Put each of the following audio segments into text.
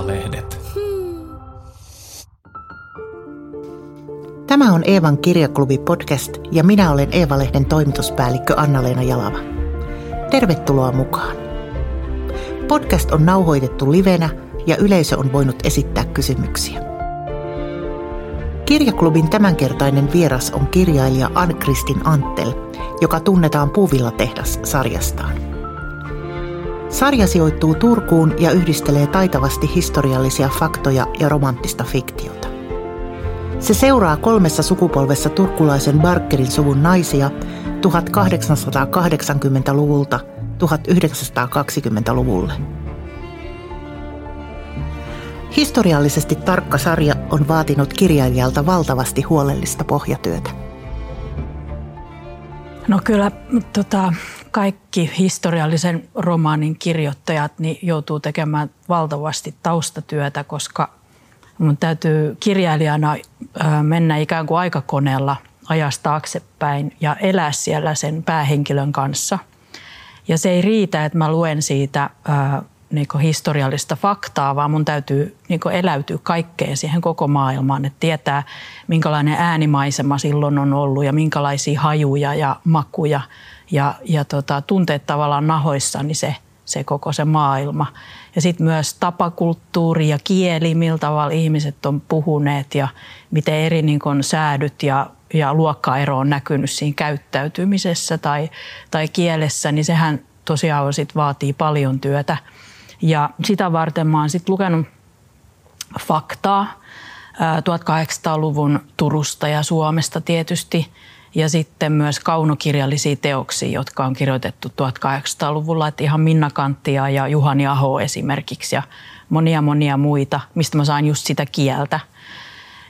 Sanomalehdet. Tämä on Eevan kirjaklubi podcast ja minä olen Eeva-lehden toimituspäällikkö Anna-Leena Jalava. Tervetuloa mukaan. Podcast on nauhoitettu livenä ja yleisö on voinut esittää kysymyksiä. Kirjaklubin tämänkertainen vieras on kirjailija Ann-Kristin Anttel, joka tunnetaan Puuvilla tehdas sarjastaan. Sarja sijoittuu Turkuun ja yhdistelee taitavasti historiallisia faktoja ja romanttista fiktiota. Se seuraa kolmessa sukupolvessa turkulaisen Barkerin suvun naisia 1880-luvulta 1920-luvulle. Historiallisesti tarkka sarja on vaatinut kirjailijalta valtavasti huolellista pohjatyötä. No kyllä tota, kaikki historiallisen romaanin kirjoittajat niin joutuu tekemään valtavasti taustatyötä, koska mun täytyy kirjailijana mennä ikään kuin aikakoneella ajasta taaksepäin ja elää siellä sen päähenkilön kanssa. Ja se ei riitä, että mä luen siitä niin historiallista faktaa, vaan mun täytyy niin eläytyä kaikkeen siihen koko maailmaan, että tietää minkälainen äänimaisema silloin on ollut ja minkälaisia hajuja ja makuja ja, ja tota, tunteet tavallaan nahoissa, niin se, se koko se maailma. Ja sitten myös tapakulttuuri ja kieli, millä tavalla ihmiset on puhuneet ja miten eri niin kun, säädyt ja, ja luokkaero on näkynyt siinä käyttäytymisessä tai, tai kielessä, niin sehän tosiaan sit vaatii paljon työtä. Ja sitä varten mä oon sitten lukenut faktaa 1800-luvun Turusta ja Suomesta tietysti – ja sitten myös kaunokirjallisia teoksia, jotka on kirjoitettu 1800-luvulla, että ihan Minna Kanttia ja Juhani Aho esimerkiksi ja monia monia muita, mistä mä saan just sitä kieltä.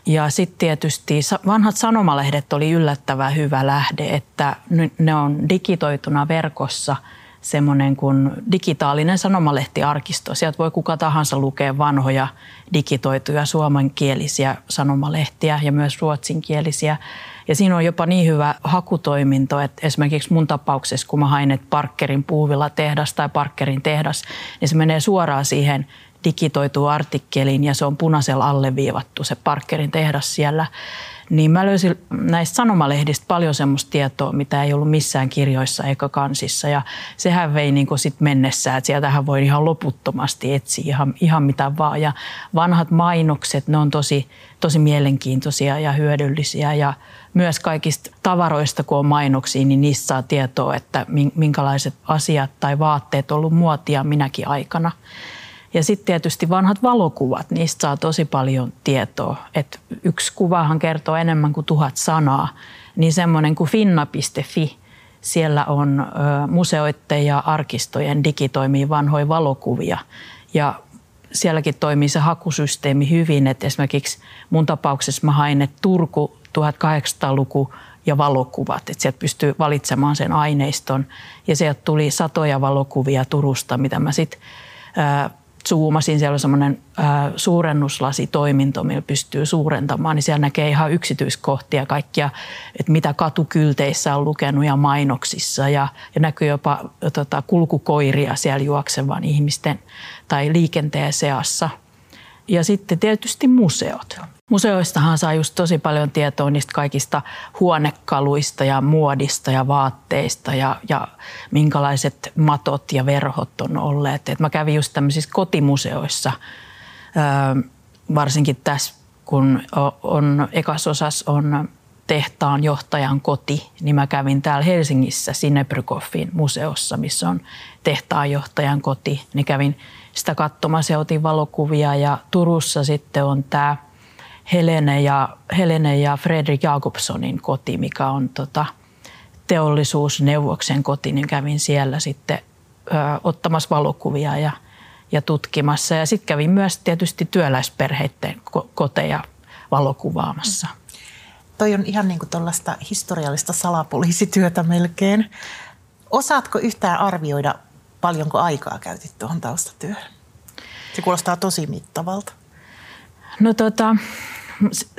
Ja sitten tietysti vanhat sanomalehdet oli yllättävän hyvä lähde, että ne on digitoituna verkossa semmoinen kuin digitaalinen sanomalehtiarkisto. Sieltä voi kuka tahansa lukea vanhoja digitoituja suomenkielisiä sanomalehtiä ja myös ruotsinkielisiä ja siinä on jopa niin hyvä hakutoiminto, että esimerkiksi mun tapauksessa, kun mä hain, että Parkerin puuvilla tehdas tai Parkerin tehdas, niin se menee suoraan siihen digitoituu artikkeliin ja se on punaisella alleviivattu se Parkerin tehdas siellä. Niin mä löysin näistä sanomalehdistä paljon semmoista tietoa, mitä ei ollut missään kirjoissa eikä kansissa. Ja sehän vei niin sit mennessä, että sieltähän voi ihan loputtomasti etsiä ihan, ihan mitä vaan. Ja vanhat mainokset, ne on tosi, tosi mielenkiintoisia ja hyödyllisiä. Ja myös kaikista tavaroista, kun on mainoksia, niin niistä saa tietoa, että minkälaiset asiat tai vaatteet on ollut muotia minäkin aikana. Ja sitten tietysti vanhat valokuvat, niistä saa tosi paljon tietoa. Et yksi kuvahan kertoo enemmän kuin tuhat sanaa, niin semmoinen kuin finna.fi, siellä on museoiden ja arkistojen digitoimia vanhoja valokuvia. Ja sielläkin toimii se hakusysteemi hyvin, että esimerkiksi mun tapauksessa mä hain, että Turku 1800-luku ja valokuvat, että sieltä pystyy valitsemaan sen aineiston. Ja sieltä tuli satoja valokuvia Turusta, mitä mä sitten zoomasin. Siellä on semmoinen suurennuslasitoiminto, millä pystyy suurentamaan, niin siellä näkee ihan yksityiskohtia kaikkia, että mitä katukylteissä on lukenut ja mainoksissa. Ja, ja näkyy jopa tota, kulkukoiria siellä juoksevan ihmisten tai liikenteen seassa. Ja sitten tietysti museot. Museoistahan saa just tosi paljon tietoa niistä kaikista huonekaluista ja muodista ja vaatteista ja, ja minkälaiset matot ja verhot on olleet. Et mä kävin just tämmöisissä kotimuseoissa, varsinkin tässä kun on, ekasosas on tehtaan johtajan koti, niin mä kävin täällä Helsingissä Sinebrykoffin museossa, missä on tehtaan johtajan koti. Niin kävin sitä katsomassa ja otin valokuvia ja Turussa sitten on tämä – Helene ja, Helene ja Fredrik Jakobsonin koti, mikä on tota, teollisuusneuvoksen koti, niin kävin siellä sitten ö, ottamassa valokuvia ja, ja tutkimassa. Ja sitten kävin myös tietysti työläisperheiden koteja valokuvaamassa. Toi on ihan niin kuin tuollaista historiallista salapoliisityötä melkein. Osaatko yhtään arvioida, paljonko aikaa käytit tuohon taustatyöhön? Se kuulostaa tosi mittavalta. No tota,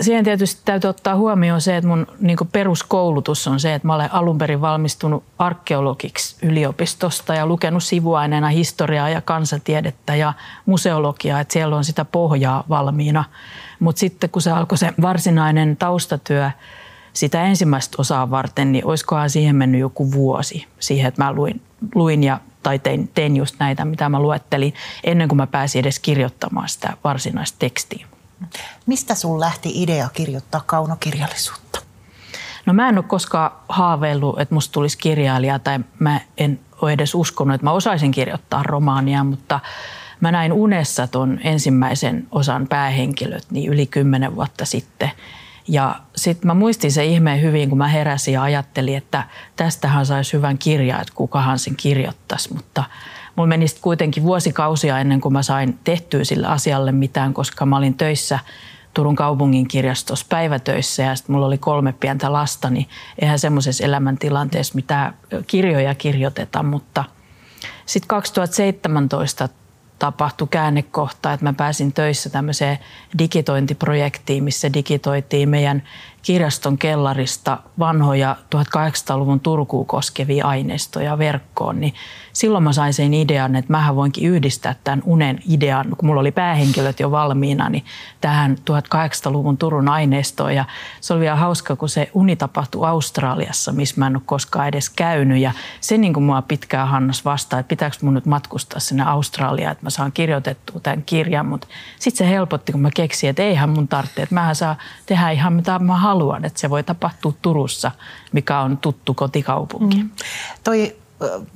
siihen tietysti täytyy ottaa huomioon se, että mun niin peruskoulutus on se, että mä olen alun perin valmistunut arkeologiksi yliopistosta ja lukenut sivuaineena historiaa ja kansatiedettä ja museologiaa, että siellä on sitä pohjaa valmiina. Mutta sitten kun se alkoi se varsinainen taustatyö sitä ensimmäistä osaa varten, niin olisikohan siihen mennyt joku vuosi siihen, että mä luin, luin ja tai tein, tein just näitä, mitä mä luettelin, ennen kuin mä pääsin edes kirjoittamaan sitä varsinaista tekstiä. Mistä sun lähti idea kirjoittaa kaunokirjallisuutta? No mä en ole koskaan haaveillut, että musta tulisi kirjailija tai mä en ole edes uskonut, että mä osaisin kirjoittaa romaania, mutta mä näin unessa ton ensimmäisen osan päähenkilöt niin yli kymmenen vuotta sitten. Ja sitten mä muistin se ihmeen hyvin, kun mä heräsin ja ajattelin, että tästähän saisi hyvän kirjan, että kukahan sen kirjoittaisi. Mutta mulla meni sitten kuitenkin vuosikausia ennen kuin mä sain tehtyä sille asialle mitään, koska mä olin töissä Turun kaupungin kirjastossa päivätöissä ja sitten mulla oli kolme pientä lasta, niin eihän semmoisessa elämäntilanteessa mitään kirjoja kirjoiteta, mutta sitten 2017 tapahtui käännekohta, että mä pääsin töissä tämmöiseen digitointiprojektiin, missä digitoitiin meidän kirjaston kellarista vanhoja 1800-luvun Turkuun koskevia aineistoja verkkoon, niin silloin mä sain sen idean, että mähän voinkin yhdistää tämän unen idean, kun mulla oli päähenkilöt jo valmiina, niin tähän 1800-luvun Turun aineistoon. Ja se oli vielä hauska, kun se uni tapahtui Australiassa, missä mä en ole koskaan edes käynyt. Ja se niin kuin mua pitkään Hannas vastaa, että pitääkö mun nyt matkustaa sinne Australiaan, että mä saan kirjoitettua tämän kirjan. Mutta sitten se helpotti, kun mä keksin, että eihän mun tarvitse, että mähän saa tehdä ihan mitä mä haluan, että se voi tapahtua Turussa, mikä on tuttu kotikaupunki. Mm. Toi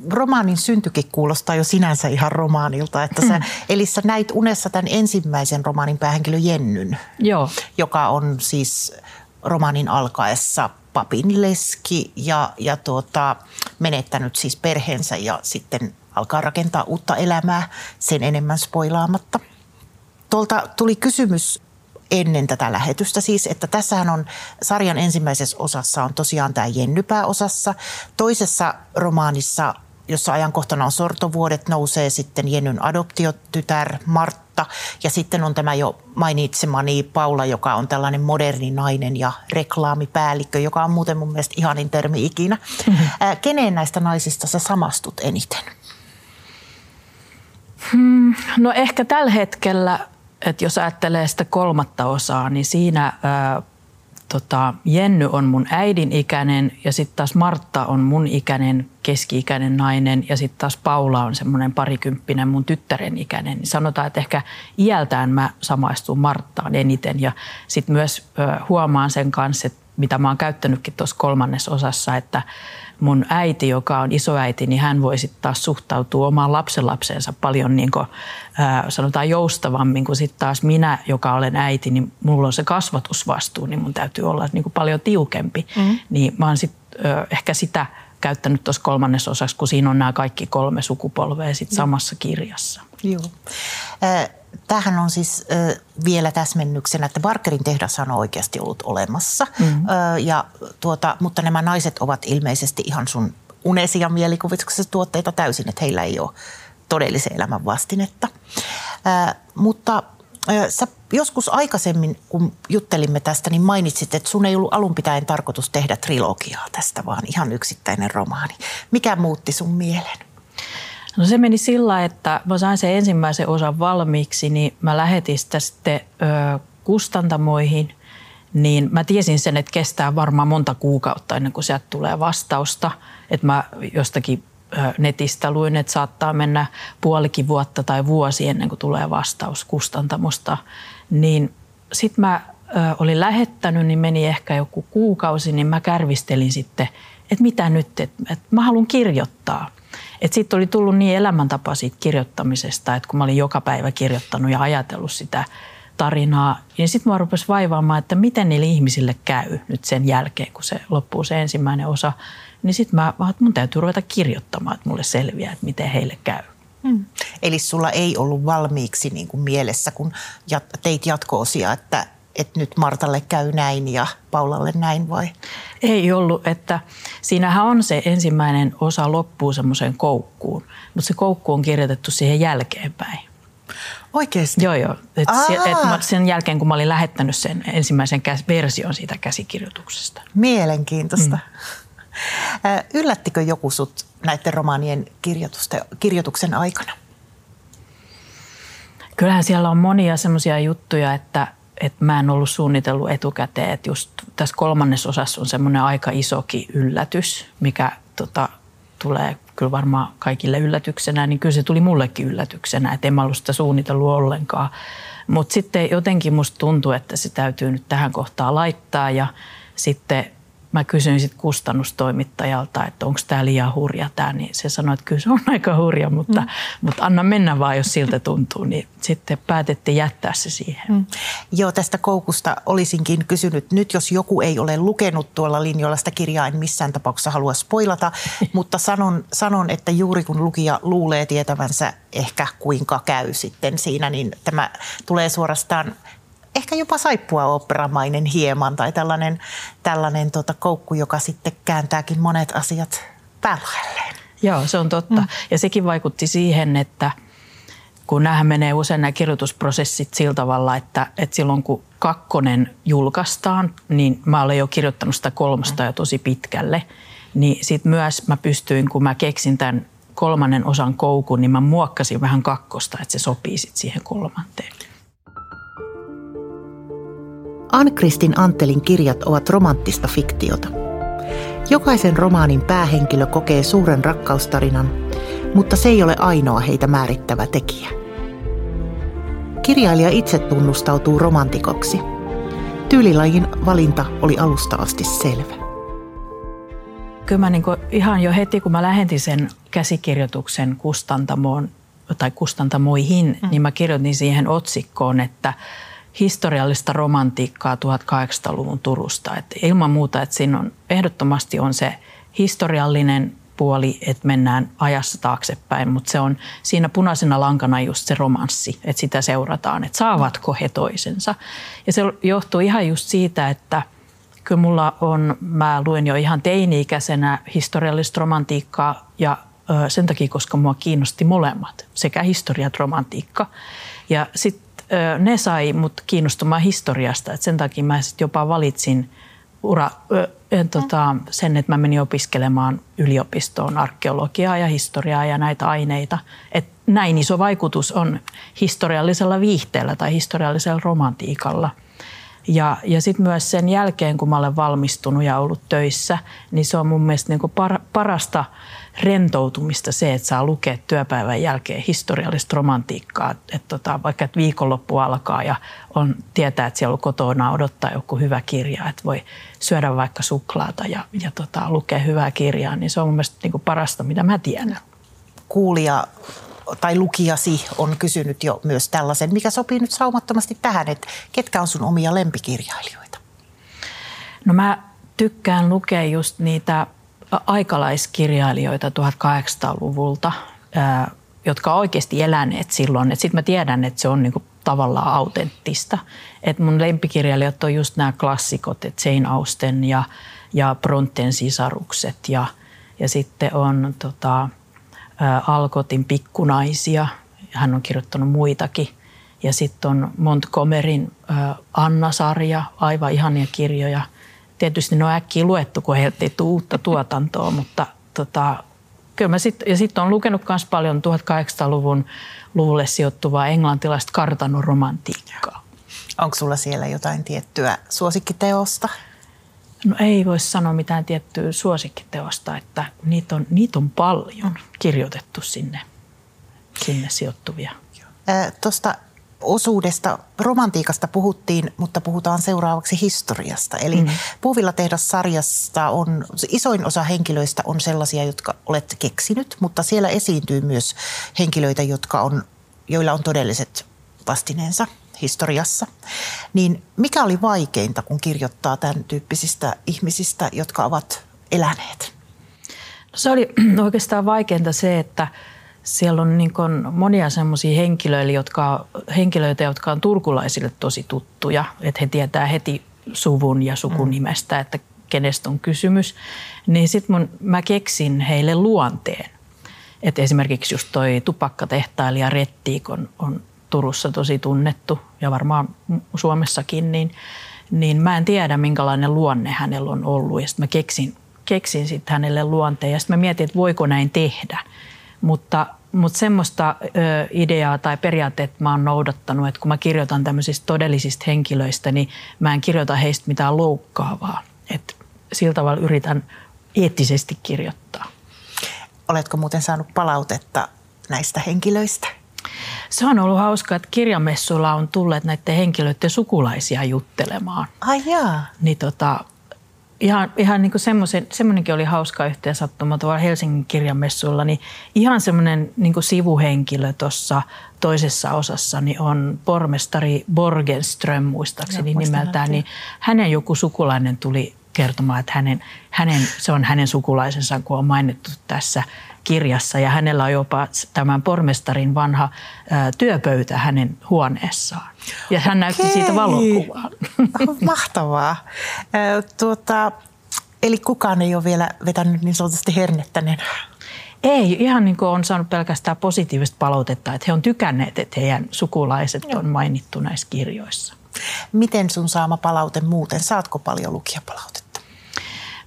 romaanin syntykin kuulostaa jo sinänsä ihan romaanilta. Että sä, mm. Eli sä näit unessa tämän ensimmäisen romaanin päähenkilö Jennyn, Joo. joka on siis romaanin alkaessa papin leski ja, ja tuota, menettänyt siis perheensä ja sitten alkaa rakentaa uutta elämää sen enemmän spoilaamatta. Tuolta tuli kysymys ennen tätä lähetystä siis, että tässähän on sarjan ensimmäisessä osassa on tosiaan tämä Jenny pääosassa. Toisessa romaanissa, jossa ajankohtana on sortovuodet, nousee sitten Jennyn adoptiotytär Martta. Ja sitten on tämä jo mainitsemani Paula, joka on tällainen moderni nainen ja reklaamipäällikkö, joka on muuten mun mielestä ihanin termi ikinä. Mm-hmm. Ää, keneen näistä naisista sä samastut eniten? Hmm, no ehkä tällä hetkellä että jos ajattelee sitä kolmatta osaa, niin siinä ää, tota, Jenny on mun äidin ikäinen ja sitten taas Martta on mun ikäinen keski-ikäinen nainen ja sitten taas Paula on semmoinen parikymppinen mun tyttären ikäinen. Niin sanotaan, että ehkä iältään mä samaistun Marttaan eniten ja sitten myös ää, huomaan sen kanssa, että mitä mä oon käyttänytkin tuossa kolmannessa osassa, että mun äiti, joka on isoäiti, niin hän voi sitten taas suhtautua omaan lapsenlapseensa paljon niin kuin, ää, sanotaan joustavammin kuin sitten taas minä, joka olen äiti, niin mulla on se kasvatusvastuu, niin mun täytyy olla niin kuin paljon tiukempi. Mm. Niin mä oon sitten ehkä sitä käyttänyt tuossa kolmannessa osassa, kun siinä on nämä kaikki kolme sukupolvea sit samassa kirjassa. Joo. Tähän on siis ö, vielä täsmennyksenä, että Barkerin tehdas on oikeasti ollut olemassa, mm-hmm. ö, ja, tuota, mutta nämä naiset ovat ilmeisesti ihan sun unesia mielikuvituksessa tuotteita täysin, että heillä ei ole todellisen elämän vastinetta. Ö, mutta ö, sä joskus aikaisemmin, kun juttelimme tästä, niin mainitsit, että sun ei ollut alun pitäen tarkoitus tehdä trilogiaa tästä, vaan ihan yksittäinen romaani. Mikä muutti sun mielen? No se meni sillä, että mä sain sen ensimmäisen osan valmiiksi, niin mä lähetin sitä sitten ö, kustantamoihin, niin mä tiesin sen, että kestää varmaan monta kuukautta ennen kuin sieltä tulee vastausta. Että mä jostakin netistä luin, että saattaa mennä puolikin vuotta tai vuosi ennen kuin tulee vastaus kustantamosta. Niin sitten mä ö, olin lähettänyt, niin meni ehkä joku kuukausi, niin mä kärvistelin sitten, että mitä nyt, että, että mä haluan kirjoittaa – sitten oli tullut niin elämäntapa siitä kirjoittamisesta, että kun mä olin joka päivä kirjoittanut ja ajatellut sitä tarinaa, niin sitten mä rupesi vaivaamaan, että miten niille ihmisille käy nyt sen jälkeen, kun se loppuu se ensimmäinen osa. Niin sitten mä vaan, että mun täytyy ruveta kirjoittamaan, että mulle selviää, että miten heille käy. Hmm. Eli sulla ei ollut valmiiksi niin kuin mielessä, kun teit jatko-osia, että että nyt Martalle käy näin ja Paulalle näin vai? Ei ollut, että siinähän on se ensimmäinen osa loppuu semmoiseen koukkuun, mutta se koukku on kirjoitettu siihen jälkeenpäin. Oikeasti? Joo, joo. Et se, et mä, sen jälkeen, kun mä olin lähettänyt sen ensimmäisen käs, version siitä käsikirjoituksesta. Mielenkiintoista. Mm. Yllättikö joku sut näiden romaanien kirjoituksen aikana? Kyllähän siellä on monia semmoisia juttuja, että, että mä en ollut suunnitellut etukäteen. Että just tässä kolmannesosassa on semmoinen aika isokin yllätys, mikä tota, tulee kyllä varmaan kaikille yllätyksenä, niin kyllä se tuli mullekin yllätyksenä, että en mä ollut sitä suunnitellut ollenkaan. Mutta sitten jotenkin musta tuntuu, että se täytyy nyt tähän kohtaan laittaa ja sitten mä kysyin sitten kustannustoimittajalta, että onko tämä liian hurja tämä, niin se sanoi, että kyllä se on aika hurja, mutta, mm. mutta anna mennä vaan, jos siltä tuntuu, niin sitten päätettiin jättää se siihen. Mm. Joo, tästä koukusta olisinkin kysynyt, nyt jos joku ei ole lukenut tuolla linjoilla sitä kirjaa, en missään tapauksessa halua spoilata, mutta sanon, sanon, että juuri kun lukija luulee tietävänsä ehkä kuinka käy sitten siinä, niin tämä tulee suorastaan ehkä jopa saippua operamainen hieman tai tällainen, tällainen tota koukku, joka sitten kääntääkin monet asiat päälailleen. Joo, se on totta. Mm. Ja sekin vaikutti siihen, että kun näähän menee usein nämä kirjoitusprosessit sillä tavalla, että, että silloin kun kakkonen julkaistaan, niin mä olen jo kirjoittanut sitä kolmosta jo tosi pitkälle. Niin sitten myös mä pystyin, kun mä keksin tämän kolmannen osan koukun, niin mä muokkasin vähän kakkosta, että se sopii sitten siihen kolmanteen. Ann-Kristin Antelin kirjat ovat romanttista fiktiota. Jokaisen romaanin päähenkilö kokee suuren rakkaustarinan, mutta se ei ole ainoa heitä määrittävä tekijä. Kirjailija itse tunnustautuu romantikoksi. Tyylilajin valinta oli alusta asti selvä. Kyllä mä niin ihan jo heti, kun mä lähentin sen käsikirjoituksen kustantamoon tai kustantamoihin, mm. niin mä kirjoitin siihen otsikkoon, että – historiallista romantiikkaa 1800-luvun Turusta. Et ilman muuta, että siinä on, ehdottomasti on se historiallinen puoli, että mennään ajassa taaksepäin, mutta se on siinä punaisena lankana just se romanssi, että sitä seurataan, että saavatko he toisensa. Ja se johtuu ihan just siitä, että kyllä mulla on, mä luen jo ihan teini-ikäisenä historiallista romantiikkaa ja sen takia, koska mua kiinnosti molemmat, sekä historia että romantiikka. Ja sitten ne sai mut kiinnostumaan historiasta, että sen takia mä sitten jopa valitsin ura, en, tota, sen, että mä menin opiskelemaan yliopistoon arkeologiaa ja historiaa ja näitä aineita. Et näin iso vaikutus on historiallisella viihteellä tai historiallisella romantiikalla. Ja, ja sitten myös sen jälkeen, kun mä olen valmistunut ja ollut töissä, niin se on mun mielestä niin par, parasta – rentoutumista se, että saa lukea työpäivän jälkeen historiallista romantiikkaa. Että tota, vaikka että viikonloppu alkaa ja on, tietää, että siellä on kotona odottaa joku hyvä kirja, että voi syödä vaikka suklaata ja, ja tota, lukea hyvää kirjaa, niin se on mun mielestä niin parasta, mitä mä tiedän. Kuulija tai lukijasi on kysynyt jo myös tällaisen, mikä sopii nyt saumattomasti tähän, että ketkä on sun omia lempikirjailijoita? No mä tykkään lukea just niitä aikalaiskirjailijoita 1800-luvulta, jotka on oikeasti eläneet silloin. Sitten mä tiedän, että se on niinku tavallaan autenttista. Et mun lempikirjailijat on just nämä klassikot, että Jane Austen ja, ja Bronten sisarukset ja, ja sitten on tota, Alkotin pikkunaisia. Hän on kirjoittanut muitakin. Ja sitten on Montgomeryn Anna-sarja, aivan ihania kirjoja – tietysti ne on äkkiä luettu, kun heiltä ei tule uutta tuotantoa, mutta tota, kyllä mä sit, ja sitten on lukenut myös paljon 1800-luvun luvulle sijoittuvaa englantilaista kartanoromantiikkaa. Onko sulla siellä jotain tiettyä suosikkiteosta? No ei voi sanoa mitään tiettyä suosikkiteosta, että niitä on, niitä on paljon kirjoitettu sinne, sinne sijoittuvia. Tuosta osuudesta romantiikasta puhuttiin, mutta puhutaan seuraavaksi historiasta. Eli mm. Puuvilla sarjasta on, isoin osa henkilöistä on sellaisia, jotka olet keksinyt, mutta siellä esiintyy myös henkilöitä, jotka on, joilla on todelliset vastineensa historiassa. Niin mikä oli vaikeinta, kun kirjoittaa tämän tyyppisistä ihmisistä, jotka ovat eläneet? No se oli oikeastaan vaikeinta se, että – siellä on niin monia semmoisia henkilöitä jotka, henkilöitä, jotka on turkulaisille tosi tuttuja, että he tietää heti suvun ja sukunimestä, että kenestä on kysymys. Niin sitten mä keksin heille luonteen. Että esimerkiksi just toi tupakkatehtailija Rettiik on, on Turussa tosi tunnettu ja varmaan Suomessakin, niin, niin mä en tiedä minkälainen luonne hänellä on ollut. Ja sitten mä keksin, keksin sitten hänelle luonteen ja sitten mä mietin, että voiko näin tehdä. Mutta, mutta semmoista ö, ideaa tai periaatteet mä oon noudattanut, että kun mä kirjoitan tämmöisistä todellisista henkilöistä, niin mä en kirjoita heistä mitään loukkaavaa. Että sillä tavalla yritän eettisesti kirjoittaa. Oletko muuten saanut palautetta näistä henkilöistä? Se on ollut hauskaa, että kirjamessuilla on tulleet näiden henkilöiden sukulaisia juttelemaan. Ai jaa. Niin tota, ihan, ihan niin semmoinenkin oli hauska yhteen sattuma tuolla Helsingin kirjamessuilla, niin ihan semmoinen niin sivuhenkilö tuossa toisessa osassa niin on pormestari Borgenström muistaakseni Joo, nimeltään, niin hänen joku sukulainen tuli kertomaan, että hänen, hänen, se on hänen sukulaisensa, kun on mainittu tässä kirjassa. Ja hänellä on jopa tämän pormestarin vanha ää, työpöytä hänen huoneessaan. Ja hän näytti Okei. siitä valokuvaa. Mahtavaa. tuota, eli kukaan ei ole vielä vetänyt niin sanotusti hernettä Ei, ihan niin kuin on saanut pelkästään positiivista palautetta, että he on tykänneet, että heidän sukulaiset Joo. on mainittu näissä kirjoissa. Miten sun saama palaute muuten? Saatko paljon lukijapalautetta?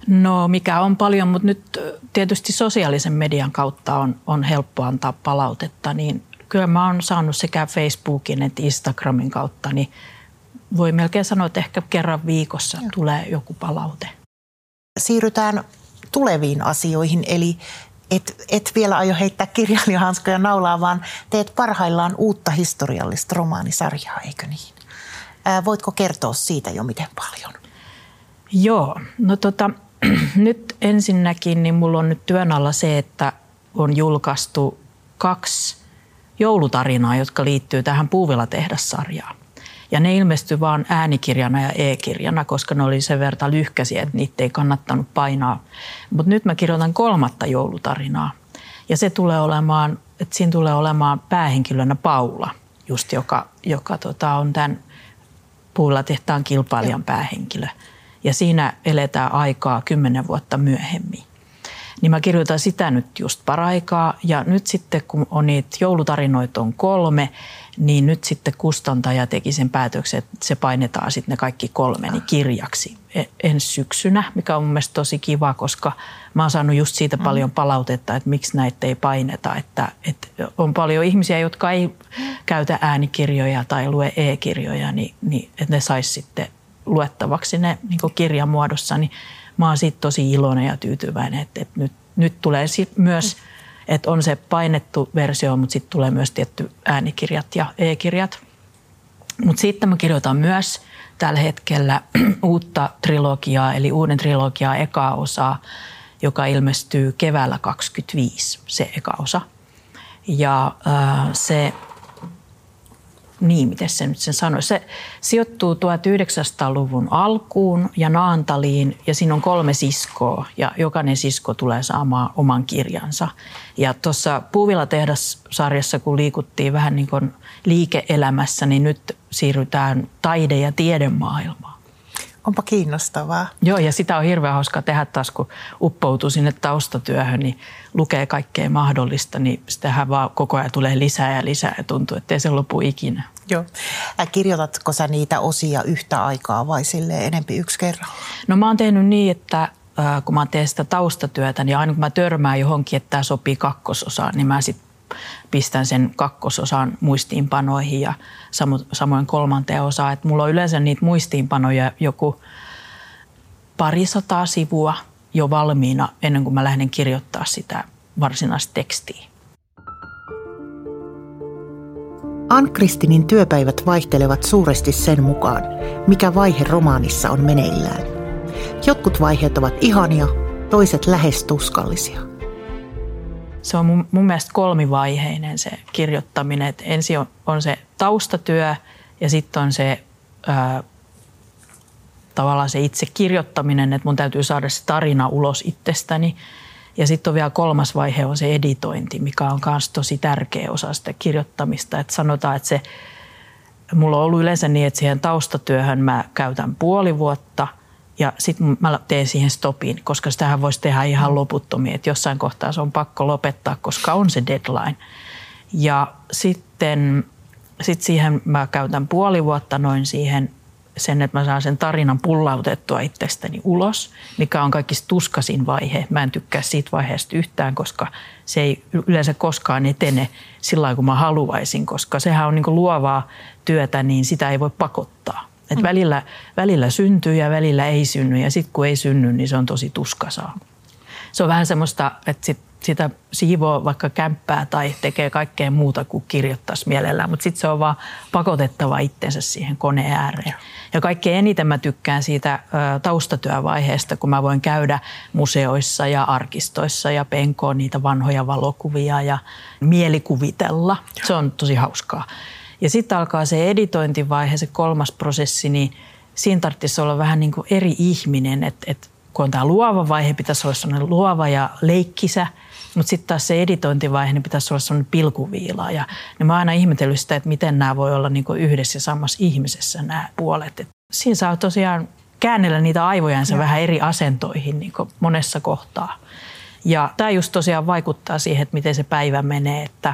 No mikä on paljon, mutta nyt tietysti sosiaalisen median kautta on, on helppo antaa palautetta, niin kyllä mä oon saanut sekä Facebookin että Instagramin kautta, niin voi melkein sanoa, että ehkä kerran viikossa Joo. tulee joku palaute. Siirrytään tuleviin asioihin, eli et, et vielä aio heittää kirjailijahanskoja naulaa, vaan teet parhaillaan uutta historiallista romaanisarjaa, eikö niin? Ää, voitko kertoa siitä jo miten paljon? Joo, no tota, nyt ensinnäkin niin mulla on nyt työn alla se, että on julkaistu kaksi joulutarinaa, jotka liittyy tähän Puuvila-tehdassarjaan. Ja ne ilmestyi vain äänikirjana ja e-kirjana, koska ne oli sen verran lyhkäisiä, että niitä ei kannattanut painaa. Mutta nyt mä kirjoitan kolmatta joulutarinaa. Ja se tulee olemaan, että siinä tulee olemaan päähenkilönä Paula, just joka, joka tota, on tämän Puuvila-tehtaan kilpailijan päähenkilö ja siinä eletään aikaa kymmenen vuotta myöhemmin. Niin mä kirjoitan sitä nyt just paraikaa ja nyt sitten kun on niitä joulutarinoita on kolme, niin nyt sitten kustantaja teki sen päätöksen, että se painetaan sitten ne kaikki kolme niin kirjaksi e, ensi syksynä, mikä on mun mielestä tosi kiva, koska mä oon saanut just siitä mm. paljon palautetta, että miksi näitä ei paineta. Että, että on paljon ihmisiä, jotka ei käytä äänikirjoja tai lue e-kirjoja, niin, niin että ne sais sitten luettavaksi ne niin kirjan muodossa, niin mä oon siitä tosi iloinen ja tyytyväinen, että, että nyt, nyt tulee myös, että on se painettu versio, mutta sitten tulee myös tietty äänikirjat ja e-kirjat. Mutta sitten mä kirjoitan myös tällä hetkellä uutta trilogiaa, eli uuden trilogiaa eka osaa, joka ilmestyy keväällä 2025, se eka osa. Ja äh, se niin, miten se nyt sen sanoi. Se sijoittuu 1900-luvun alkuun ja Naantaliin ja siinä on kolme siskoa ja jokainen sisko tulee saamaan oman kirjansa. Ja tuossa Puuvilla tehdas-sarjassa, kun liikuttiin vähän niin kuin liike-elämässä, niin nyt siirrytään taide- ja tiedemaailmaan. Onpa kiinnostavaa. Joo, ja sitä on hirveän hauska tehdä taas, kun uppoutuu sinne taustatyöhön, niin lukee kaikkea mahdollista, niin sitähän vaan koko ajan tulee lisää ja lisää ja tuntuu, että ei se lopu ikinä. Joo. Kirjoitatko sä niitä osia yhtä aikaa vai sille enempi yksi kerran? No mä oon tehnyt niin, että kun mä teen sitä taustatyötä, niin aina kun mä törmään johonkin, että tämä sopii kakkososaan, niin mä sitten pistän sen kakkososan muistiinpanoihin ja samoin kolmanteen osaan. Et mulla on yleensä niitä muistiinpanoja joku parisataa sivua jo valmiina ennen kuin mä lähden kirjoittaa sitä varsinaista tekstiä. Ann-Kristinin työpäivät vaihtelevat suuresti sen mukaan, mikä vaihe romaanissa on meneillään. Jotkut vaiheet ovat ihania, toiset lähes tuskallisia se on mun, mun mielestä kolmivaiheinen se kirjoittaminen. Et ensin on, on se taustatyö ja sitten on se ää, tavallaan se itse kirjoittaminen, että mun täytyy saada se tarina ulos itsestäni. Ja sitten on vielä kolmas vaihe on se editointi, mikä on myös tosi tärkeä osa sitä kirjoittamista. Että sanotaan, että se, mulla on ollut yleensä niin, että siihen taustatyöhön mä käytän puoli vuotta – ja sitten mä teen siihen stopin, koska sitähän voisi tehdä ihan loputtomiin, että jossain kohtaa se on pakko lopettaa, koska on se deadline. Ja sitten sitten siihen mä käytän puoli vuotta noin siihen sen, että mä saan sen tarinan pullautettua itsestäni ulos, mikä on kaikista tuskasin vaihe. Mä en tykkää siitä vaiheesta yhtään, koska se ei yleensä koskaan etene sillä lailla, kun mä haluaisin, koska sehän on niin luovaa työtä, niin sitä ei voi pakottaa. Et mm. välillä, välillä syntyy ja välillä ei synny ja sitten kun ei synny, niin se on tosi tuskasaa. Se on vähän semmoista, että sit sitä siivoo vaikka kämppää tai tekee kaikkea muuta kuin kirjoittaisi mielellään, mutta sitten se on vaan pakotettava itsensä siihen koneen ääreen. Ja kaikkein eniten mä tykkään siitä taustatyövaiheesta, kun mä voin käydä museoissa ja arkistoissa ja penkoon niitä vanhoja valokuvia ja mielikuvitella. Se on tosi hauskaa. Ja sitten alkaa se editointivaihe, se kolmas prosessi, niin siinä tarvitsisi olla vähän niin kuin eri ihminen, että, että kun on tämä luova vaihe, pitäisi olla sellainen luova ja leikkisä – mutta sitten taas se editointivaihe niin pitäisi olla sellainen pilkuviila. Ja niin mä oon aina ihmetellyt sitä, että miten nämä voi olla niinku yhdessä ja samassa ihmisessä nämä puolet. Et siinä saa tosiaan käännellä niitä aivojansa ja. vähän eri asentoihin niin monessa kohtaa. Ja tämä just tosiaan vaikuttaa siihen, että miten se päivä menee, että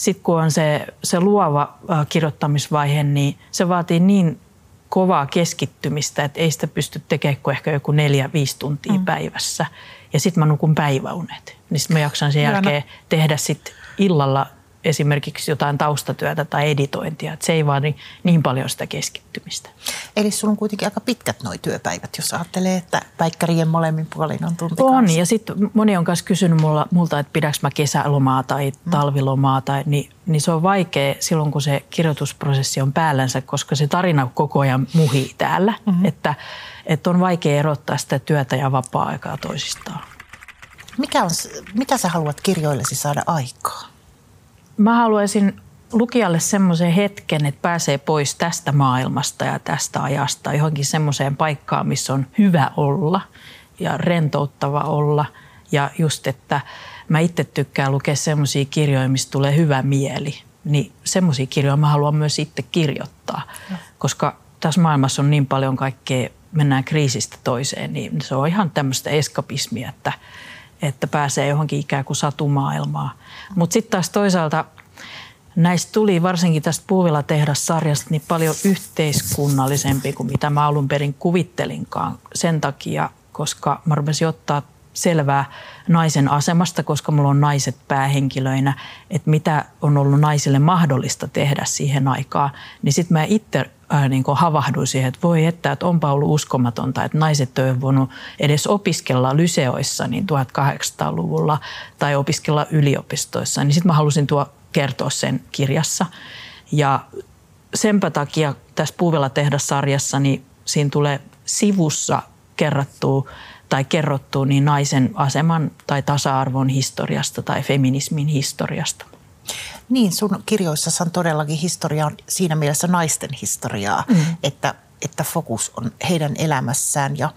sitten kun on se, se luova kirjoittamisvaihe, niin se vaatii niin kovaa keskittymistä, että ei sitä pysty tekemään kuin ehkä joku neljä, viisi tuntia mm. päivässä. Ja sitten mä nukun päiväunet. Niin sitten mä jaksan sen jälkeen tehdä sitten illalla esimerkiksi jotain taustatyötä tai editointia. Että se ei vaadi niin paljon sitä keskittymistä. Eli sulla on kuitenkin aika pitkät nuo työpäivät, jos ajattelee, että päikkärien molemmin puolin on tunti On, ja sitten moni on myös kysynyt mulla, multa, että pidäks mä kesälomaa tai mm. talvilomaa, tai, niin, niin se on vaikea silloin, kun se kirjoitusprosessi on päällänsä, koska se tarina koko ajan muhii täällä. Mm-hmm. Että, että on vaikea erottaa sitä työtä ja vapaa-aikaa toisistaan. Mikä on, mitä sä haluat kirjoillesi saada aikaa? Mä haluaisin lukijalle semmoisen hetken, että pääsee pois tästä maailmasta ja tästä ajasta johonkin semmoiseen paikkaan, missä on hyvä olla ja rentouttava olla. Ja just, että mä itse tykkään lukea semmoisia kirjoja, mistä tulee hyvä mieli. Niin semmoisia kirjoja mä haluan myös itse kirjoittaa, ja. koska tässä maailmassa on niin paljon kaikkea, mennään kriisistä toiseen, niin se on ihan tämmöistä eskapismia, että – että pääsee johonkin ikään kuin satumaailmaan. Mutta sitten taas toisaalta näistä tuli varsinkin tästä Puuvilla sarjasta niin paljon yhteiskunnallisempi kuin mitä mä alun perin kuvittelinkaan. Sen takia, koska mä rupesin ottaa selvää naisen asemasta, koska mulla on naiset päähenkilöinä, että mitä on ollut naisille mahdollista tehdä siihen aikaan. Niin sitten mä itse äh, niin havahduin siihen, että voi että, että onpa ollut uskomatonta, että naiset ei voinut edes opiskella lyseoissa niin 1800-luvulla tai opiskella yliopistoissa. Niin sitten mä halusin tuo kertoa sen kirjassa. Ja senpä takia tässä Puuvilla sarjassa niin siinä tulee sivussa kerrattua tai kerrottu niin naisen aseman tai tasa-arvon historiasta tai feminismin historiasta. Niin, sun kirjoissa on todellakin historia on siinä mielessä naisten historiaa, mm. että, että fokus on heidän elämässään ja,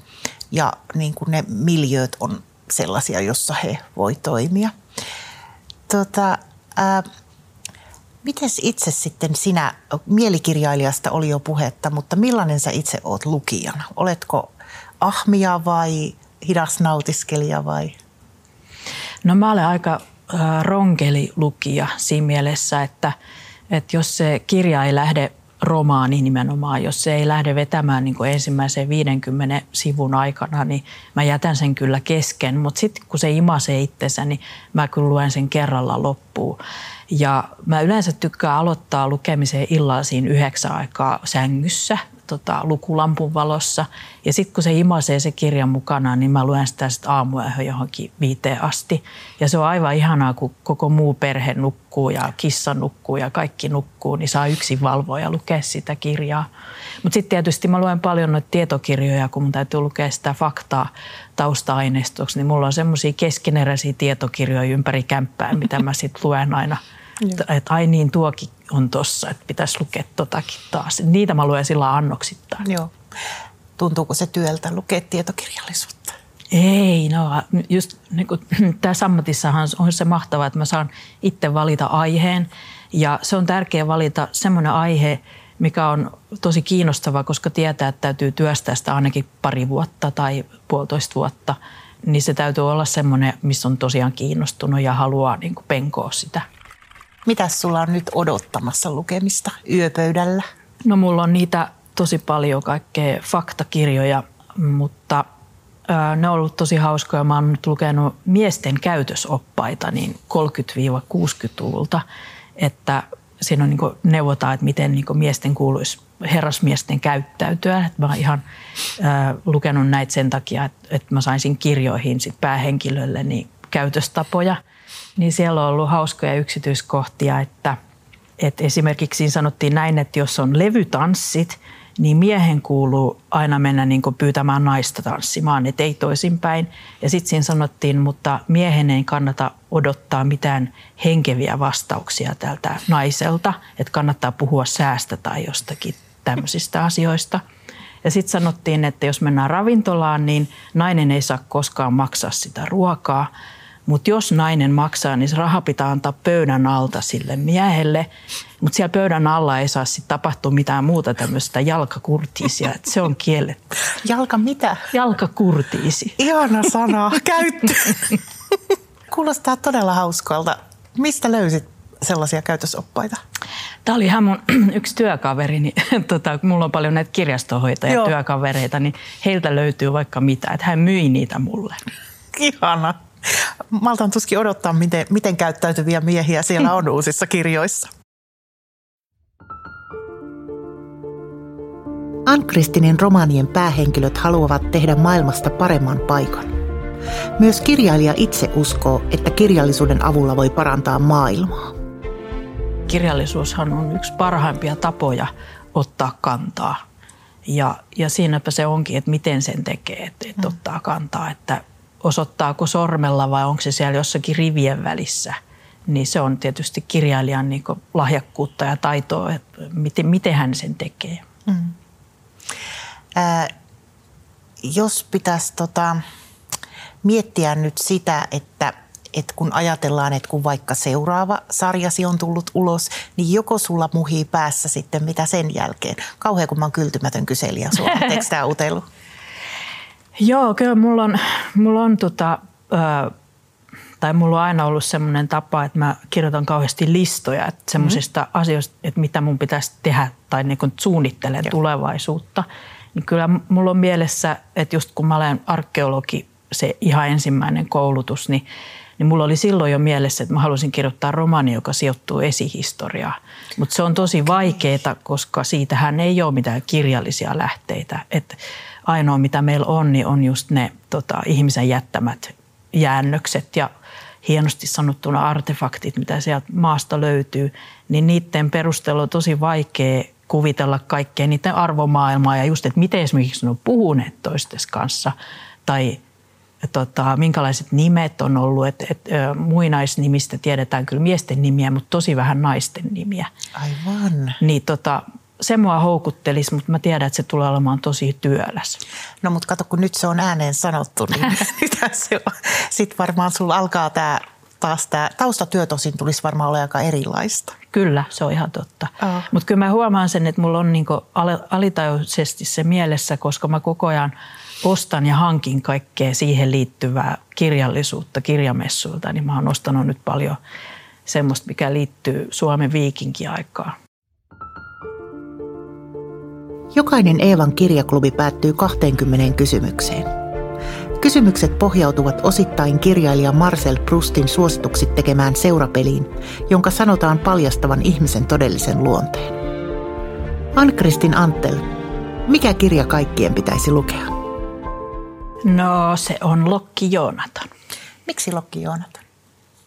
ja niin kuin ne miljööt on sellaisia, jossa he voi toimia. Tota, ää, Miten itse sitten sinä, mielikirjailijasta oli jo puhetta, mutta millainen sä itse oot lukijana? Oletko ahmia vai hidas nautiskelija vai? No mä olen aika ronkeli lukija siinä mielessä, että, että jos se kirja ei lähde romaani nimenomaan, jos se ei lähde vetämään niin ensimmäisen 50 sivun aikana, niin mä jätän sen kyllä kesken. Mutta sitten kun se imasee itsensä, niin mä kyllä luen sen kerralla loppuun. Ja mä yleensä tykkään aloittaa lukemisen illalla siinä yhdeksän aikaa sängyssä tota, lukulampun valossa. Ja sitten kun se imasee se kirjan mukana, niin mä luen sitä sitten aamuyöhön johonkin viiteen asti. Ja se on aivan ihanaa, kun koko muu perhe nukkuu ja kissa nukkuu ja kaikki nukkuu, niin saa yksin valvoa ja lukea sitä kirjaa. Mutta sitten tietysti mä luen paljon noita tietokirjoja, kun mun täytyy lukea sitä faktaa tausta-aineistoksi, niin mulla on semmoisia keskeneräisiä tietokirjoja ympäri kämppää, mitä mä sitten luen aina – että ai niin, tuokin on tossa, että pitäisi lukea totakin taas. Niitä mä luen sillä annoksittain. Joo. Tuntuuko se työltä lukea tietokirjallisuutta? Ei, no just niin kuin, tässä ammatissahan on se mahtavaa, että mä saan itse valita aiheen. Ja se on tärkeää valita semmoinen aihe, mikä on tosi kiinnostava, koska tietää, että täytyy työstää sitä ainakin pari vuotta tai puolitoista vuotta. Niin se täytyy olla semmoinen, missä on tosiaan kiinnostunut ja haluaa niin penkoa sitä. Mitä sulla on nyt odottamassa lukemista yöpöydällä? No mulla on niitä tosi paljon kaikkea faktakirjoja, mutta ne on ollut tosi hauskoja. Mä oon nyt lukenut miesten käytösoppaita niin 30-60-luvulta, että siinä on niin neuvotaan, että miten niin miesten kuuluisi herrasmiesten käyttäytyä. Mä oon ihan äh, lukenut näitä sen takia, että, että mä saisin kirjoihin sit päähenkilölle niin käytöstapoja. Niin siellä on ollut hauskoja yksityiskohtia, että, että esimerkiksi siinä sanottiin näin, että jos on levytanssit, niin miehen kuuluu aina mennä niin pyytämään naista tanssimaan, että ei toisinpäin. Ja sitten siinä sanottiin, mutta miehen ei kannata odottaa mitään henkeviä vastauksia tältä naiselta, että kannattaa puhua säästä tai jostakin tämmöisistä asioista. Ja sitten sanottiin, että jos mennään ravintolaan, niin nainen ei saa koskaan maksaa sitä ruokaa, mutta jos nainen maksaa, niin se raha pitää antaa pöydän alta sille miehelle. Mutta siellä pöydän alla ei saa sitten tapahtua mitään muuta tämmöistä jalkakurtiisia. että se on kielletty. Jalka mitä? Jalkakurtiisi. Ihana sana. Käyttö. Kuulostaa todella hauskalta. Mistä löysit sellaisia käytösoppaita? Tämä oli ihan mun yksi työkaveri, niin tota, mulla on paljon näitä kirjastohoitajia työkavereita, niin heiltä löytyy vaikka mitä, että hän myi niitä mulle. Ihana. Maltan tuskin odottaa, miten, miten käyttäytyviä miehiä siellä on uusissa kirjoissa. Ankristinin romaanien päähenkilöt haluavat tehdä maailmasta paremman paikan. Myös kirjailija itse uskoo, että kirjallisuuden avulla voi parantaa maailmaa. Kirjallisuushan on yksi parhaimpia tapoja ottaa kantaa. Ja, ja siinäpä se onkin, että miten sen tekee, että, että mm. ottaa kantaa, että osoittaako sormella vai onko se siellä jossakin rivien välissä. Niin se on tietysti kirjailijan niin lahjakkuutta ja taitoa, että miten, miten hän sen tekee. Mm. Ää, jos pitäisi tota, miettiä nyt sitä, että et kun ajatellaan, että kun vaikka seuraava sarjasi on tullut ulos, niin joko sulla muhii päässä sitten mitä sen jälkeen? Kauhean kun mä oon kyltymätön kyselijä sulla. Eikö tämä utelu? Joo, kyllä mulla on, mulla on tota, ö, tai mulla on aina ollut semmoinen tapa, että mä kirjoitan kauheasti listoja että semmoisista mm-hmm. asioista, että mitä mun pitäisi tehdä tai niin suunnittelen Joo. tulevaisuutta. Niin kyllä mulla on mielessä, että just kun mä olen arkeologi, se ihan ensimmäinen koulutus, niin, niin mulla oli silloin jo mielessä, että mä halusin kirjoittaa romaani, joka sijoittuu esihistoriaan. Mutta se on tosi vaikeaa, koska siitähän ei ole mitään kirjallisia lähteitä. Että ainoa mitä meillä on, niin on just ne tota, ihmisen jättämät jäännökset ja hienosti sanottuna artefaktit, mitä sieltä maasta löytyy, niin niiden perusteella on tosi vaikea kuvitella kaikkea niiden arvomaailmaa ja just, että miten esimerkiksi ne on puhuneet toistes kanssa tai tota, minkälaiset nimet on ollut. Et, et, muinaisnimistä tiedetään kyllä miesten nimiä, mutta tosi vähän naisten nimiä. Aivan. Niin tota, se mua houkuttelisi, mutta mä tiedän, että se tulee olemaan tosi työläs. No mutta kato, kun nyt se on ääneen sanottu, niin sitten varmaan sulla alkaa tämä taas tämä taustatyö tosin tulisi varmaan olla aika erilaista. Kyllä, se on ihan totta. Oh. Mutta kyllä mä huomaan sen, että mulla on niinku alitajuisesti se mielessä, koska mä koko ajan ostan ja hankin kaikkea siihen liittyvää kirjallisuutta kirjamessuilta, niin mä oon ostanut nyt paljon semmoista, mikä liittyy Suomen viikinkiaikaan. Jokainen Eevan kirjaklubi päättyy 20 kysymykseen. Kysymykset pohjautuvat osittain kirjailija Marcel Proustin suosituksi tekemään seurapeliin, jonka sanotaan paljastavan ihmisen todellisen luonteen. Ann-Kristin Anttel, mikä kirja kaikkien pitäisi lukea? No se on Lokki Joonatan. Miksi Lokki Joonatan?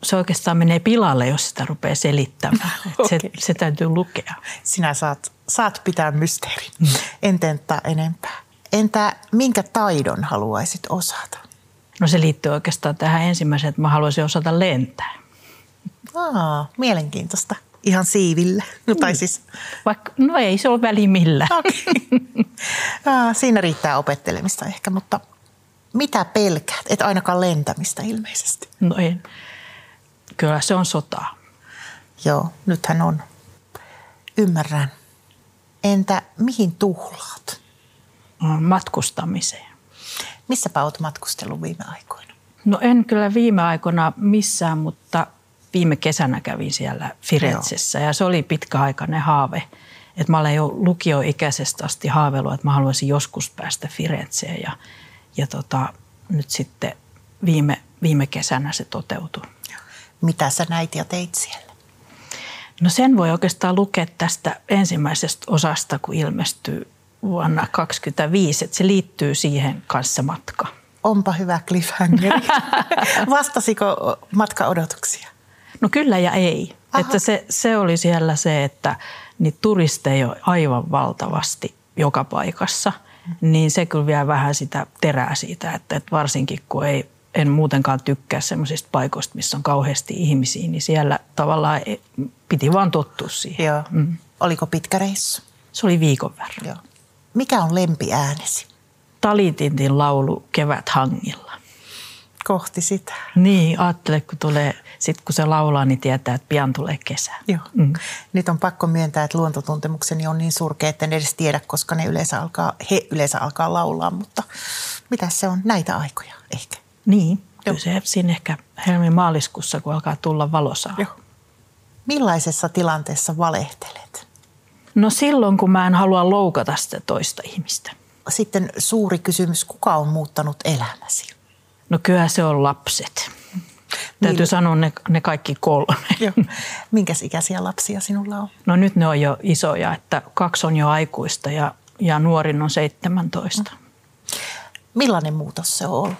Se oikeastaan menee pilalle, jos sitä rupeaa selittämään. okay. se, se täytyy lukea. Sinä saat saat pitää mysteerin. Mm. En tenttää enempää. Entä minkä taidon haluaisit osata? No se liittyy oikeastaan tähän ensimmäiseen, että mä haluaisin osata lentää. Aa, mielenkiintoista. Ihan siivillä. No, tai siis... Vaikka, no ei se ole väli millään. Okay. Aa, siinä riittää opettelemista ehkä, mutta mitä pelkäät? Et ainakaan lentämistä ilmeisesti. No en. Kyllä se on sotaa. Joo, nythän on. Ymmärrän. Entä mihin tuhlaat? Matkustamiseen. Missäpä olet matkustellut viime aikoina? No en kyllä viime aikoina missään, mutta viime kesänä kävin siellä Firenzessä ja se oli pitkäaikainen haave. Että mä olen jo lukioikäisestä asti haaveillut, että mä haluaisin joskus päästä Firenzeen ja, ja tota, nyt sitten viime, viime kesänä se toteutui. Mitä sä näit ja teit siellä? No sen voi oikeastaan lukea tästä ensimmäisestä osasta, kun ilmestyy vuonna 2025, että se liittyy siihen kanssa matka. Onpa hyvä cliffhanger. Vastasiko matka odotuksia? No kyllä ja ei. Että se, se oli siellä se, että niitä turisteja on aivan valtavasti joka paikassa. Niin se kyllä vie vähän sitä terää siitä, että, että varsinkin kun ei, en muutenkaan tykkää semmoisista paikoista, missä on kauheasti ihmisiä, niin siellä tavallaan piti vaan tottua siihen. Joo. Mm. Oliko pitkä reissu? Se oli viikon verran. Joo. Mikä on lempiäänesi? Talitintin laulu Kevät hangilla. Kohti sitä. Niin, ajattele, kun tulee, sit kun se laulaa, niin tietää, että pian tulee kesä. Joo. Mm. Nyt on pakko myöntää, että luontotuntemukseni on niin surkea, että en edes tiedä, koska ne yleensä alkaa, he yleensä alkaa laulaa, mutta mitä se on näitä aikoja ehkä? Niin, kyllä se siinä ehkä helmi-maaliskuussa, kun alkaa tulla valosaa. Joo. Millaisessa tilanteessa valehtelet? No silloin, kun mä en halua loukata sitä toista ihmistä. Sitten suuri kysymys, kuka on muuttanut elämäsi? No kyllä se on lapset. Täytyy niin. sanoa ne, ne kaikki kolme. Joo. Minkäs ikäisiä lapsia sinulla on? No nyt ne on jo isoja, että kaksi on jo aikuista ja, ja nuorin on 17. Millainen muutos se on ollut?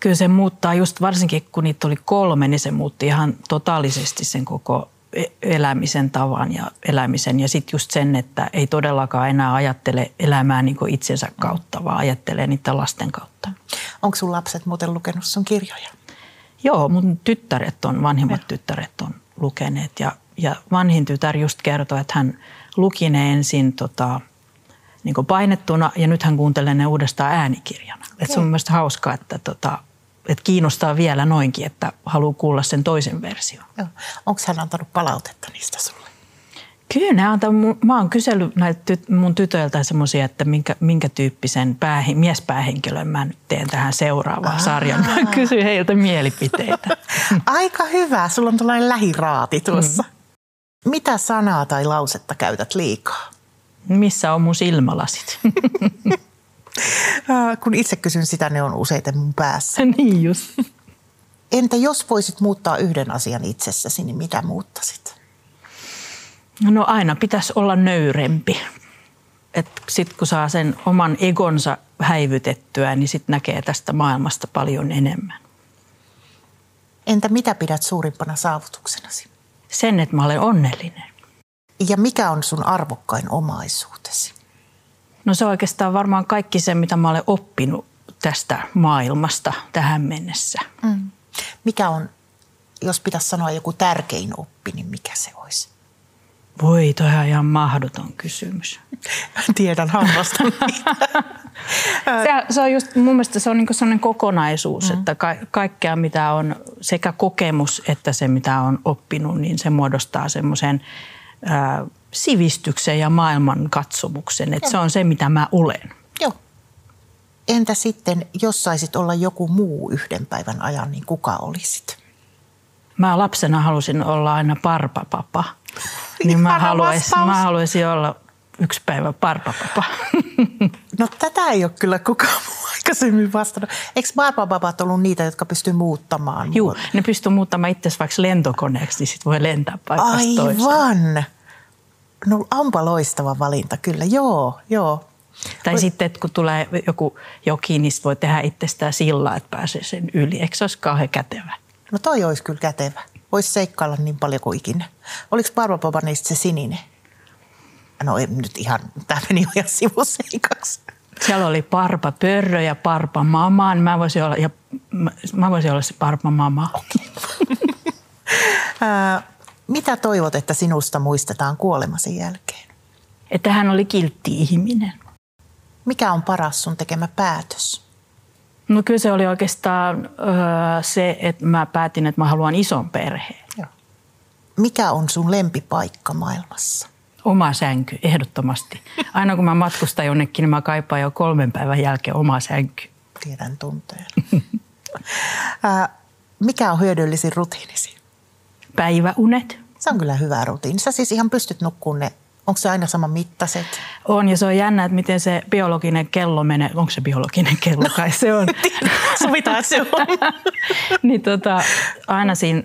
Kyllä se muuttaa just varsinkin, kun niitä oli kolme, niin se muutti ihan totaalisesti sen koko e- elämisen tavan ja elämisen. Ja sitten just sen, että ei todellakaan enää ajattele elämää niin itsensä kautta, vaan ajattelee niitä lasten kautta. Onko sun lapset muuten lukenut sun kirjoja? Joo, mun tyttäret on, vanhimmat ja. tyttäret on lukeneet. Ja, ja vanhin tytär just kertoi, että hän luki ne ensin tota, niin painettuna ja nyt hän kuuntelee ne uudestaan äänikirjana. Okay. Et se on mielestäni hauskaa, että tota, että kiinnostaa vielä noinkin, että haluaa kuulla sen toisen version. Onko hän antanut palautetta niistä sulle? Kyllä ne antaa. Mä oon kysellyt näitä mun tytöiltä semmoisia, että minkä, minkä tyyppisen päähe, miespäähenkilön mä nyt teen tähän seuraavaan sarjaan. Mä kysyn heiltä mielipiteitä. Aika hyvä. Sulla on tällainen lähiraati tuossa. Mm. Mitä sanaa tai lausetta käytät liikaa? Missä on mun silmälasit? Kun itse kysyn sitä, ne on useiten mun päässä. niin just. Entä jos voisit muuttaa yhden asian itsessäsi, niin mitä muuttasit? No aina pitäisi olla nöyrempi. Sitten kun saa sen oman egonsa häivytettyä, niin sitten näkee tästä maailmasta paljon enemmän. Entä mitä pidät suurimpana saavutuksenasi? Sen, että mä olen onnellinen. Ja mikä on sun arvokkain omaisuutesi? No se on oikeastaan varmaan kaikki se, mitä mä olen oppinut tästä maailmasta tähän mennessä. Mm. Mikä on, jos pitäisi sanoa joku tärkein oppi, niin mikä se olisi? Voi, toi on ihan mahdoton kysymys. Tiedän hammasta. se, se on just, mun mielestä se on niin sellainen kokonaisuus, mm. että ka- kaikkea mitä on sekä kokemus että se mitä on oppinut, niin se muodostaa semmoisen äh, sivistyksen ja maailman katsomuksen. Että se on se, mitä mä olen. Joo. Entä sitten, jos saisit olla joku muu yhden päivän ajan, niin kuka olisit? Mä lapsena halusin olla aina parpapapa. niin mä haluaisin, mä haluaisin olla yksi päivä parpapapa. No tätä ei ole kyllä kukaan muu aikaisemmin vastannut. Eikö barbapapat ollut niitä, jotka pystyy muuttamaan? Joo, ne pystyy muuttamaan itse vaikka lentokoneeksi, niin sitten voi lentää paikasta Aivan. toiseen. No onpa loistava valinta, kyllä. Joo, joo. Tai Voi... sitten, että kun tulee joku joki, niin voi tehdä itsestään sillä, että pääsee sen yli. Eikö se olisi kauhean kätevä? No toi olisi kyllä kätevä. Voisi seikkailla niin paljon kuin ikinä. Oliko Barbapapa niistä se sininen? No ei nyt ihan, tämä meni ihan sivuseikaksi. Siellä oli parpa pörrö ja parpa mama. Niin mä voisin olla, ja mä voisin olla se parpa mama. Mitä toivot, että sinusta muistetaan kuolemasi jälkeen? Että hän oli kiltti ihminen. Mikä on paras sun tekemä päätös? No kyllä se oli oikeastaan öö, se, että mä päätin, että mä haluan ison perheen. Joo. Mikä on sun lempipaikka maailmassa? Oma sänky, ehdottomasti. Aina kun mä matkustan jonnekin, niin mä kaipaan jo kolmen päivän jälkeen oma sänky. Tiedän tunteen. Mikä on hyödyllisin rutiinisi? päiväunet. Se on kyllä hyvä rutiini. Sä siis ihan pystyt nukkuun ne Onko se aina sama mittaiset? On ja se on jännä, että miten se biologinen kello menee. Onko se biologinen kello? No, kai se on. Sovitaan se on. niin tota, aina siinä,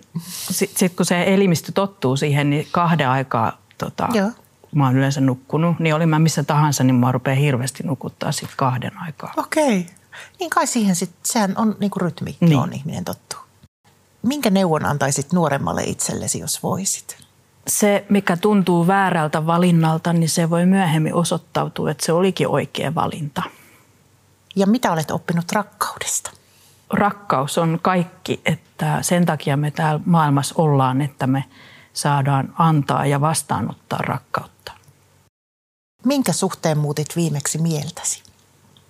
sit, sit kun se elimistö tottuu siihen, niin kahden aikaa tota, Joo. mä oon yleensä nukkunut. Niin olin mä missä tahansa, niin mä rupean hirveästi nukuttaa sitten kahden aikaa. Okei. Okay. Niin kai siihen sitten, sehän on niinku rytmi, niin. johon ihminen tottuu. Minkä neuvon antaisit nuoremmalle itsellesi, jos voisit? se, mikä tuntuu väärältä valinnalta, niin se voi myöhemmin osoittautua, että se olikin oikea valinta. Ja mitä olet oppinut rakkaudesta? Rakkaus on kaikki, että sen takia me täällä maailmassa ollaan, että me saadaan antaa ja vastaanottaa rakkautta. Minkä suhteen muutit viimeksi mieltäsi?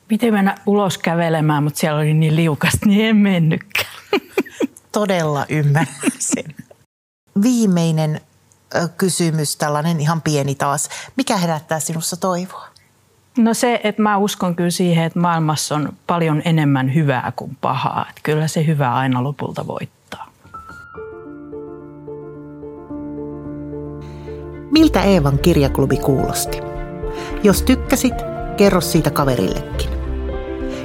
Piti mennä ulos kävelemään, mutta siellä oli niin liukasta, niin en mennytkään. Todella ymmärrän sen. Viimeinen kysymys, tällainen ihan pieni taas. Mikä herättää sinussa toivoa? No se, että mä uskon kyllä siihen, että maailmassa on paljon enemmän hyvää kuin pahaa. Että kyllä se hyvä aina lopulta voittaa. Miltä Eevan kirjaklubi kuulosti? Jos tykkäsit, kerro siitä kaverillekin.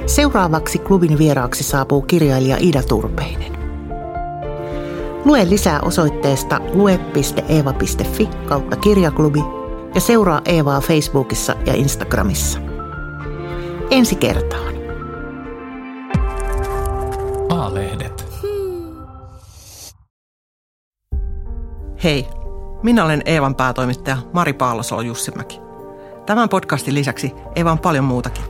Seuraavaksi klubin vieraaksi saapuu kirjailija Ida Turpeinen. Lue lisää osoitteesta lue.eeva.fi kautta kirjaklubi ja seuraa Eevaa Facebookissa ja Instagramissa. Ensi kertaan. A-lehdet. Hei, minä olen Eevan päätoimittaja Mari Paalosolo Jussimäki. Tämän podcastin lisäksi Eeva on paljon muutakin.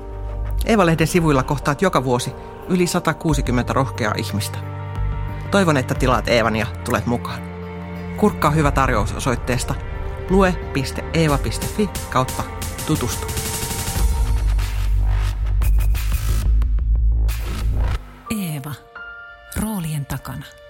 Eeva-lehden sivuilla kohtaat joka vuosi yli 160 rohkeaa ihmistä – Toivon, että tilaat Eevan ja tulet mukaan. Kurkkaa hyvä tarjous osoitteesta lue.eeva.fi kautta tutustu. Eeva. Roolien takana.